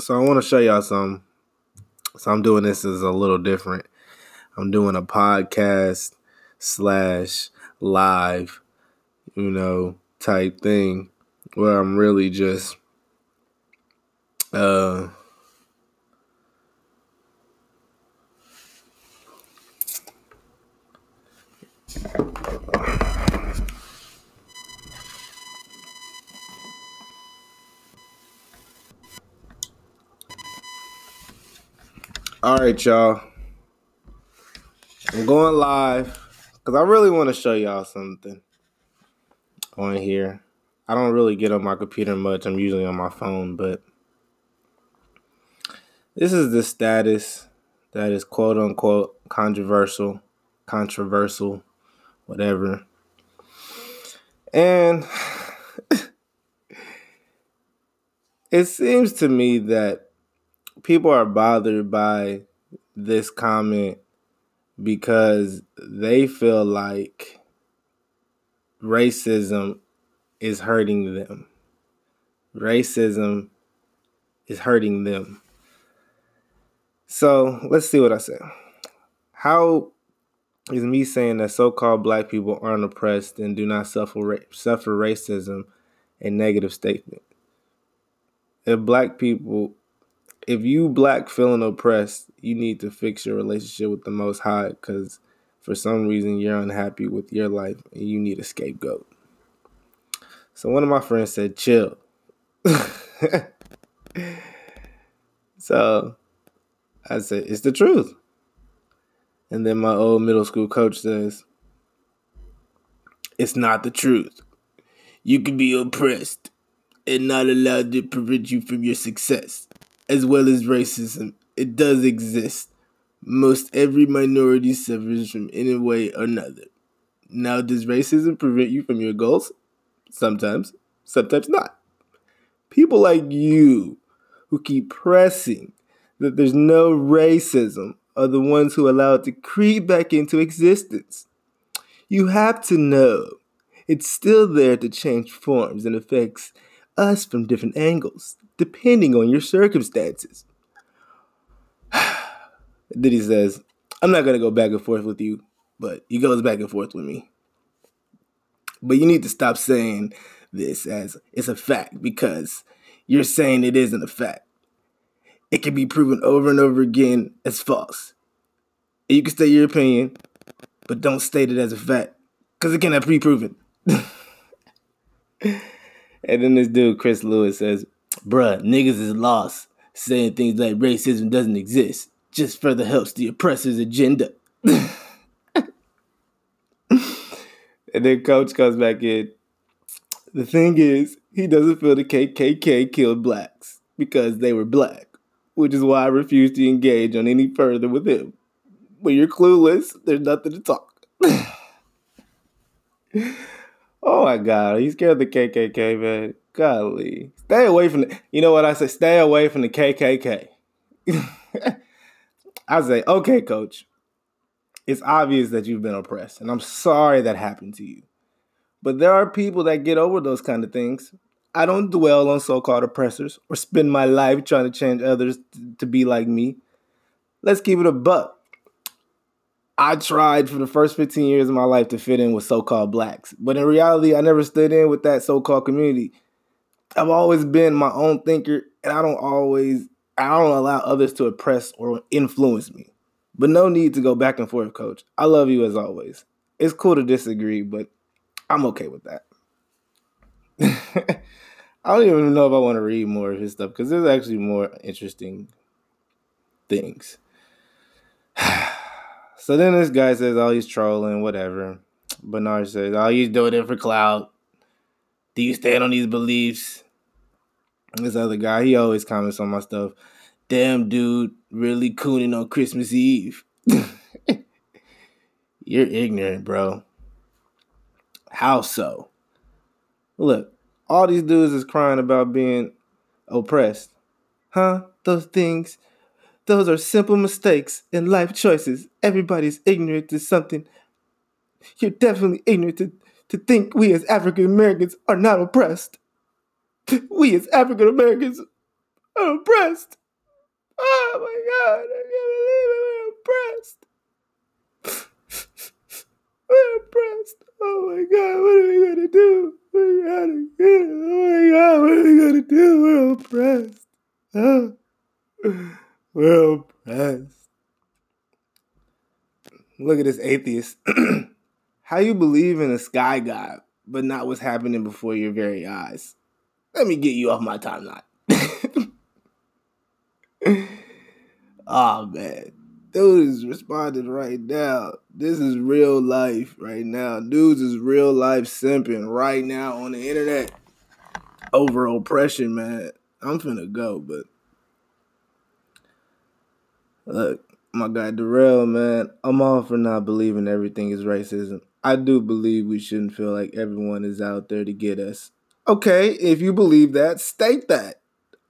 So I want to show y'all some. So I'm doing this as a little different. I'm doing a podcast slash live, you know, type thing where I'm really just uh All right, y'all. I'm going live because I really want to show y'all something on here. I don't really get on my computer much. I'm usually on my phone, but this is the status that is quote unquote controversial, controversial, whatever. And it seems to me that people are bothered by this comment because they feel like racism is hurting them. Racism is hurting them. So let's see what I say. How is me saying that so-called black people aren't oppressed and do not suffer suffer racism a negative statement? If black people if you black feeling oppressed, you need to fix your relationship with the Most High because for some reason you're unhappy with your life and you need a scapegoat. So one of my friends said, "Chill." so I said, "It's the truth." And then my old middle school coach says, "It's not the truth. You can be oppressed and not allowed to prevent you from your success." As well as racism. It does exist. Most every minority suffers from any way or another. Now, does racism prevent you from your goals? Sometimes, sometimes not. People like you who keep pressing that there's no racism are the ones who allow it to creep back into existence. You have to know it's still there to change forms and affects us from different angles depending on your circumstances. then he says, I'm not going to go back and forth with you, but he goes back and forth with me. But you need to stop saying this as it's a fact because you're saying it isn't a fact. It can be proven over and over again as false. And you can state your opinion, but don't state it as a fact because it cannot be proven. and then this dude, Chris Lewis, says, Bruh, niggas is lost, saying things like racism doesn't exist. Just further helps the oppressor's agenda. and then coach comes back in. The thing is, he doesn't feel the KKK killed blacks because they were black, which is why I refuse to engage on any further with him. When you're clueless, there's nothing to talk. oh my god, he's scared of the KKK, man. Golly. Stay away from the, you know what I say? Stay away from the KKK. I say, okay, coach, it's obvious that you've been oppressed, and I'm sorry that happened to you. But there are people that get over those kind of things. I don't dwell on so called oppressors or spend my life trying to change others to be like me. Let's keep it a buck. I tried for the first 15 years of my life to fit in with so called blacks, but in reality, I never stood in with that so called community. I've always been my own thinker, and I don't always I don't allow others to oppress or influence me. But no need to go back and forth, coach. I love you as always. It's cool to disagree, but I'm okay with that. I don't even know if I want to read more of his stuff because there's actually more interesting things. so then this guy says, "Oh, he's trolling, whatever." Bernard says, "Oh, he's doing it for clout." Do you stand on these beliefs? This other guy, he always comments on my stuff. Damn, dude, really cooning on Christmas Eve. You're ignorant, bro. How so? Look, all these dudes is crying about being oppressed. Huh? Those things, those are simple mistakes and life choices. Everybody's ignorant to something. You're definitely ignorant to to think we as African Americans are not oppressed. We as African Americans I'm oppressed. Oh my god, I can't believe it. We're oppressed. We're oppressed. Oh my god, what are we gonna do? We're out of here. Oh my god, what are we gonna do? We're oppressed. Oh. We're oppressed. Look at this atheist. How you believe in a sky god, but not what's happening before your very eyes? Let me get you off my timeline. oh man. Dude is responding right now. This is real life right now. Dudes is real life simping right now on the internet over oppression, man. I'm finna go, but look, my guy Darrell, man, I'm all for not believing everything is racism. I do believe we shouldn't feel like everyone is out there to get us. Okay, if you believe that, state that.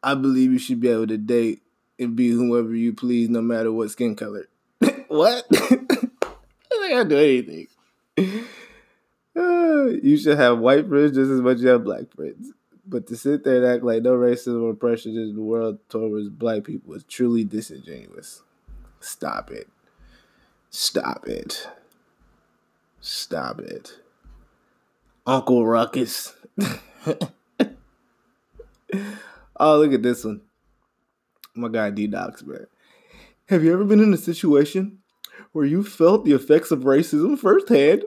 I believe you should be able to date and be whoever you please, no matter what skin color. what? I think I do anything. You should have white friends just as much as you have black friends. But to sit there and act like no racism or oppression in the world towards black people is truly disingenuous. Stop it. Stop it. Stop it. Uncle Ruckus. oh, look at this one. My guy D Docs, man. Have you ever been in a situation where you felt the effects of racism firsthand?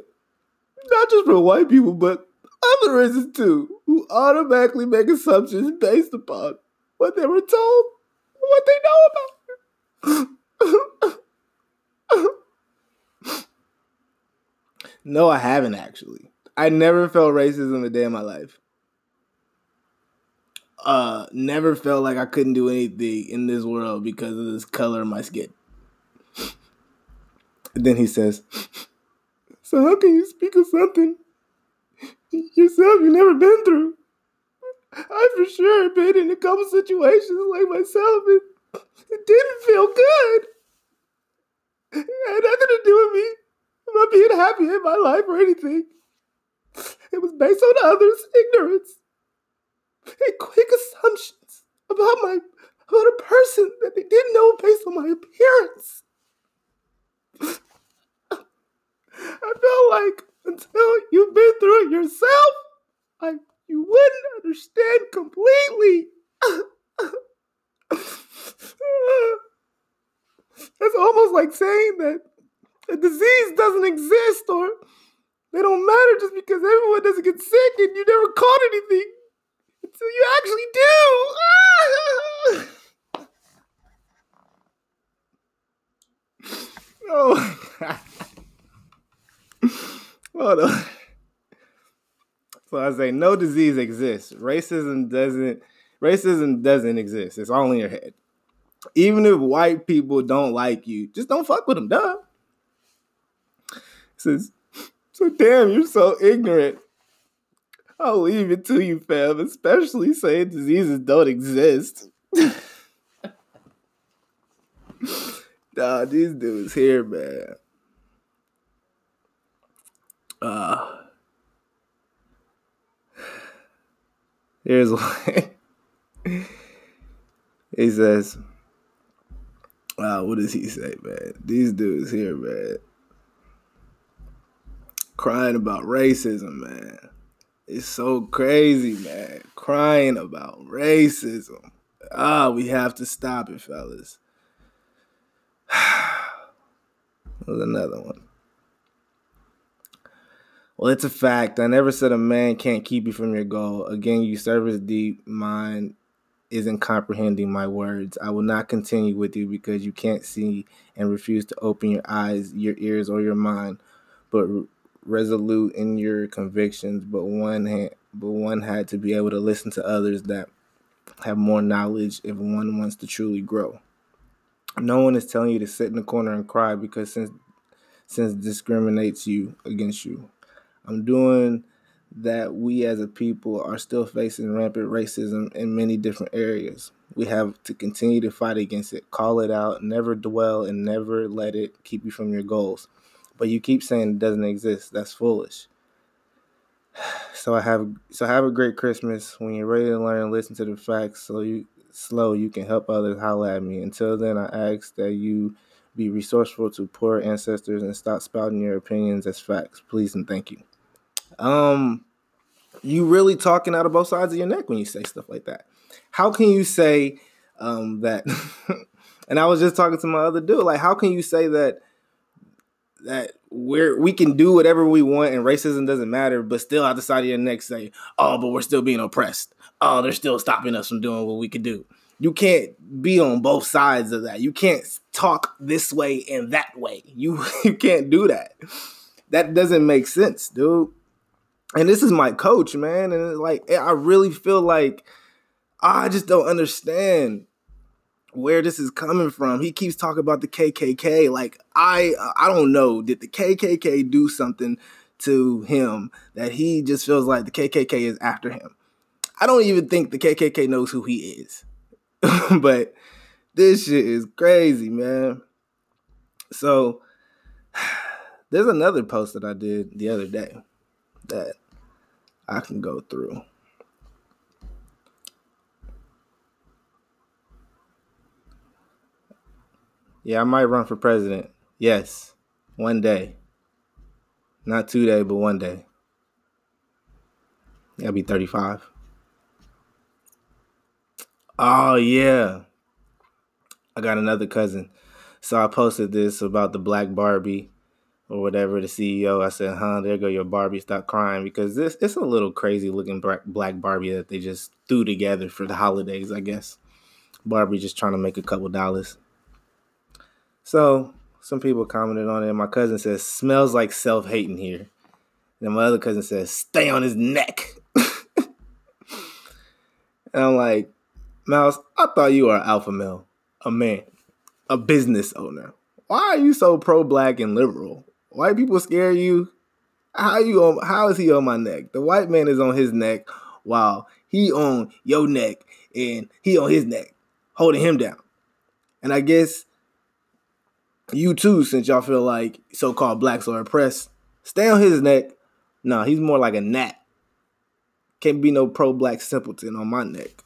Not just from white people, but other races too, who automatically make assumptions based upon what they were told, what they know about. no, I haven't actually. I never felt racism a day in my life. Uh, never felt like I couldn't do anything in this world because of this color of my skin. then he says, "So how can you speak of something yourself you've never been through?" I for sure been in a couple situations like myself, and it didn't feel good. It had nothing to do with me about being happy in my life or anything. It was based on others' ignorance and quick assumptions about my about a person that they didn't know based on my appearance. I felt like until you've been through it yourself, I you wouldn't understand completely. It's almost like saying that a disease doesn't exist or they don't matter just because everyone doesn't get sick and you never caught anything until you actually do. oh. Hold on. So I say no disease exists. Racism doesn't racism doesn't exist. It's all in your head. Even if white people don't like you, just don't fuck with them, duh. Says, so damn, you're so ignorant. I'll leave it to you, fam, especially saying diseases don't exist. nah, these dudes here, man. Uh, here's one. he says, Wow, what does he say, man? These dudes here, man, crying about racism, man. It's so crazy, man. Crying about racism. Ah, we have to stop it, fellas. There's another one. Well, it's a fact. I never said a man can't keep you from your goal. Again, you service deep mind isn't comprehending my words. I will not continue with you because you can't see and refuse to open your eyes, your ears, or your mind, but resolute in your convictions. But one had, but one had to be able to listen to others that have more knowledge if one wants to truly grow. No one is telling you to sit in the corner and cry because since since discriminates you against you. I'm doing that we as a people are still facing rampant racism in many different areas. We have to continue to fight against it, call it out, never dwell, and never let it keep you from your goals. But you keep saying it doesn't exist. That's foolish. So I have so have a great Christmas. When you're ready to learn, listen to the facts. So you slow, you can help others. Holla at me. Until then, I ask that you be resourceful to poor ancestors and stop spouting your opinions as facts. Please and thank you. Um, you really talking out of both sides of your neck when you say stuff like that. How can you say um, that? and I was just talking to my other dude. Like, how can you say that that we're we can do whatever we want and racism doesn't matter, but still at the side of your neck say, "Oh, but we're still being oppressed. Oh, they're still stopping us from doing what we could do." You can't be on both sides of that. You can't talk this way and that way. You you can't do that. That doesn't make sense, dude. And this is my coach, man, and like I really feel like I just don't understand where this is coming from. He keeps talking about the KKK. Like I I don't know, did the KKK do something to him that he just feels like the KKK is after him? I don't even think the KKK knows who he is. but this shit is crazy, man. So there's another post that I did the other day that I can go through. Yeah, I might run for president. Yes, one day. Not two day, but one day. I'll be 35. Oh, yeah. I got another cousin. So I posted this about the black Barbie or whatever, the CEO. I said, huh, there go your Barbie, stop crying. Because this it's a little crazy looking black Barbie that they just threw together for the holidays, I guess. Barbie just trying to make a couple dollars. So some people commented on it. My cousin says, smells like self hating here. And my other cousin says, stay on his neck. and I'm like, Mouse, I thought you were an alpha male, a man, a business owner. Why are you so pro black and liberal? White people scare you? How you on how is he on my neck? The white man is on his neck while he on your neck and he on his neck, holding him down. And I guess you too, since y'all feel like so-called blacks are oppressed, stay on his neck. Nah, he's more like a gnat. Can't be no pro-black simpleton on my neck.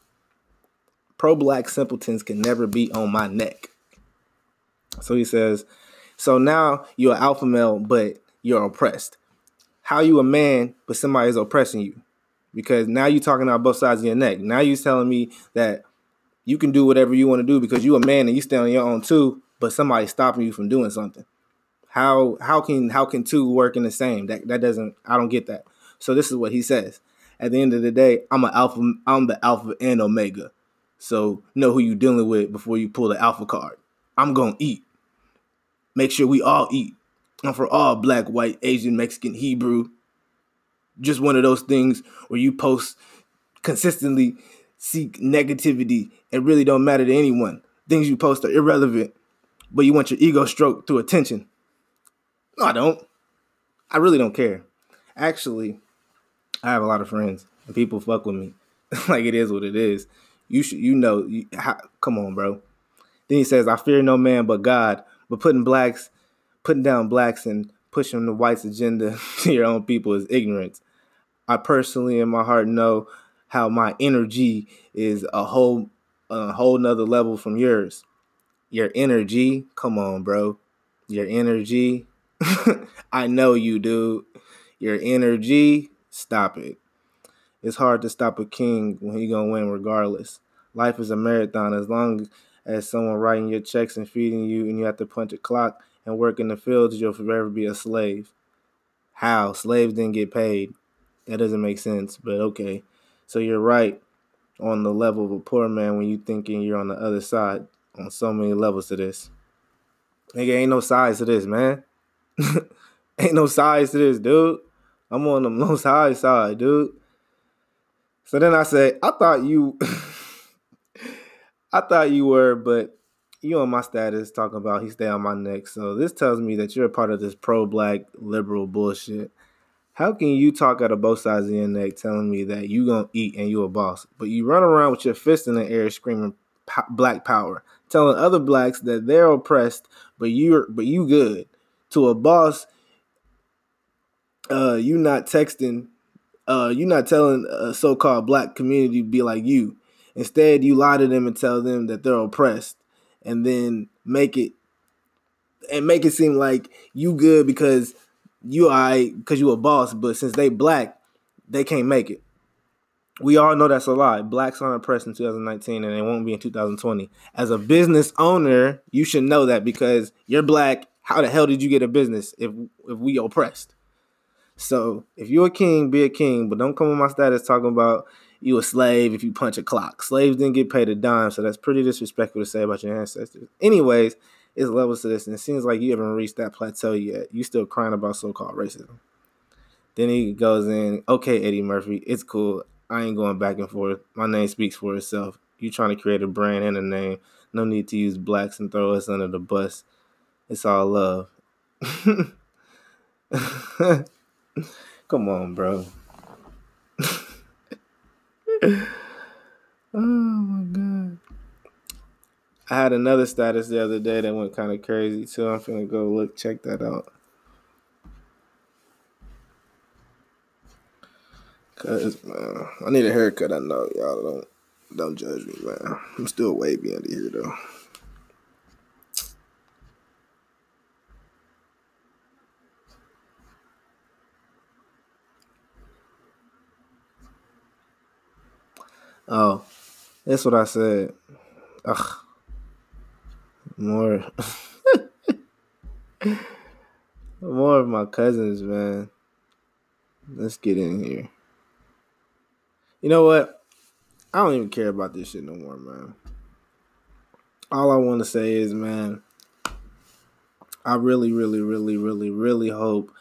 Pro-black simpletons can never be on my neck. So he says, so now you're an alpha male, but you're oppressed. How you a man, but somebody is oppressing you? Because now you're talking about both sides of your neck. Now you're telling me that you can do whatever you want to do because you're a man and you stand on your own too, but somebody's stopping you from doing something. How how can how can two work in the same? That that doesn't I don't get that. So this is what he says. At the end of the day, I'm an alpha I'm the alpha and omega. So know who you're dealing with before you pull the alpha card. I'm gonna eat. Make sure we all eat. And for all black, white, Asian, Mexican, Hebrew, just one of those things where you post consistently seek negativity and really don't matter to anyone. Things you post are irrelevant but you want your ego stroked through attention. No, I don't. I really don't care. Actually, I have a lot of friends and people fuck with me. like it is what it is. You should, you know, you, how, come on, bro. Then he says, "I fear no man but God." But putting blacks, putting down blacks and pushing the whites' agenda to your own people is ignorance. I personally, in my heart, know how my energy is a whole, a whole nother level from yours your energy. Come on, bro. Your energy. I know you, dude. Your energy. Stop it. It's hard to stop a king when he gonna win regardless. Life is a marathon. As long as someone writing your checks and feeding you, and you have to punch a clock and work in the fields, you'll forever be a slave. How? Slaves didn't get paid. That doesn't make sense, but okay. So you're right on the level of a poor man when you thinking you're on the other side on so many levels to this. Nigga, ain't no size to this, man. ain't no size to this, dude. I'm on the most high side, dude. So then I said, I thought you I thought you were, but you on my status talking about he stay on my neck. So this tells me that you're a part of this pro black liberal bullshit. How can you talk out of both sides of your neck telling me that you gonna eat and you a boss, but you run around with your fist in the air screaming black power? Telling other blacks that they're oppressed, but you're but you good. To a boss, uh, you not texting, uh, you not telling a so-called black community to be like you. Instead, you lie to them and tell them that they're oppressed, and then make it and make it seem like you good because you I because you a boss. But since they black, they can't make it. We all know that's a lie. Blacks aren't oppressed in 2019 and they won't be in 2020. As a business owner, you should know that because you're black. How the hell did you get a business if if we oppressed? So if you're a king, be a king, but don't come on my status talking about you a slave if you punch a clock. Slaves didn't get paid a dime, so that's pretty disrespectful to say about your ancestors. Anyways, it's levels to this, and it seems like you haven't reached that plateau yet. You still crying about so-called racism. Then he goes in, okay, Eddie Murphy, it's cool. I ain't going back and forth. My name speaks for itself. You trying to create a brand and a name. No need to use blacks and throw us under the bus. It's all love. Come on, bro. oh my god. I had another status the other day that went kind of crazy too. I'm gonna go look, check that out. Cause man, I need a haircut. I know y'all don't don't judge me, man. I'm still wavy under here though. Oh, that's what I said. Ugh. More. More of my cousins, man. Let's get in here. You know what? I don't even care about this shit no more, man. All I want to say is, man, I really, really, really, really, really hope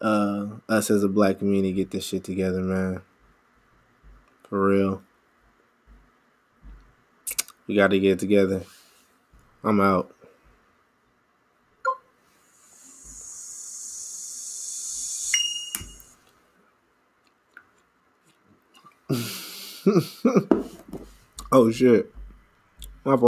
uh, us as a black community get this shit together, man. For real. We got to get together. I'm out. oh shit.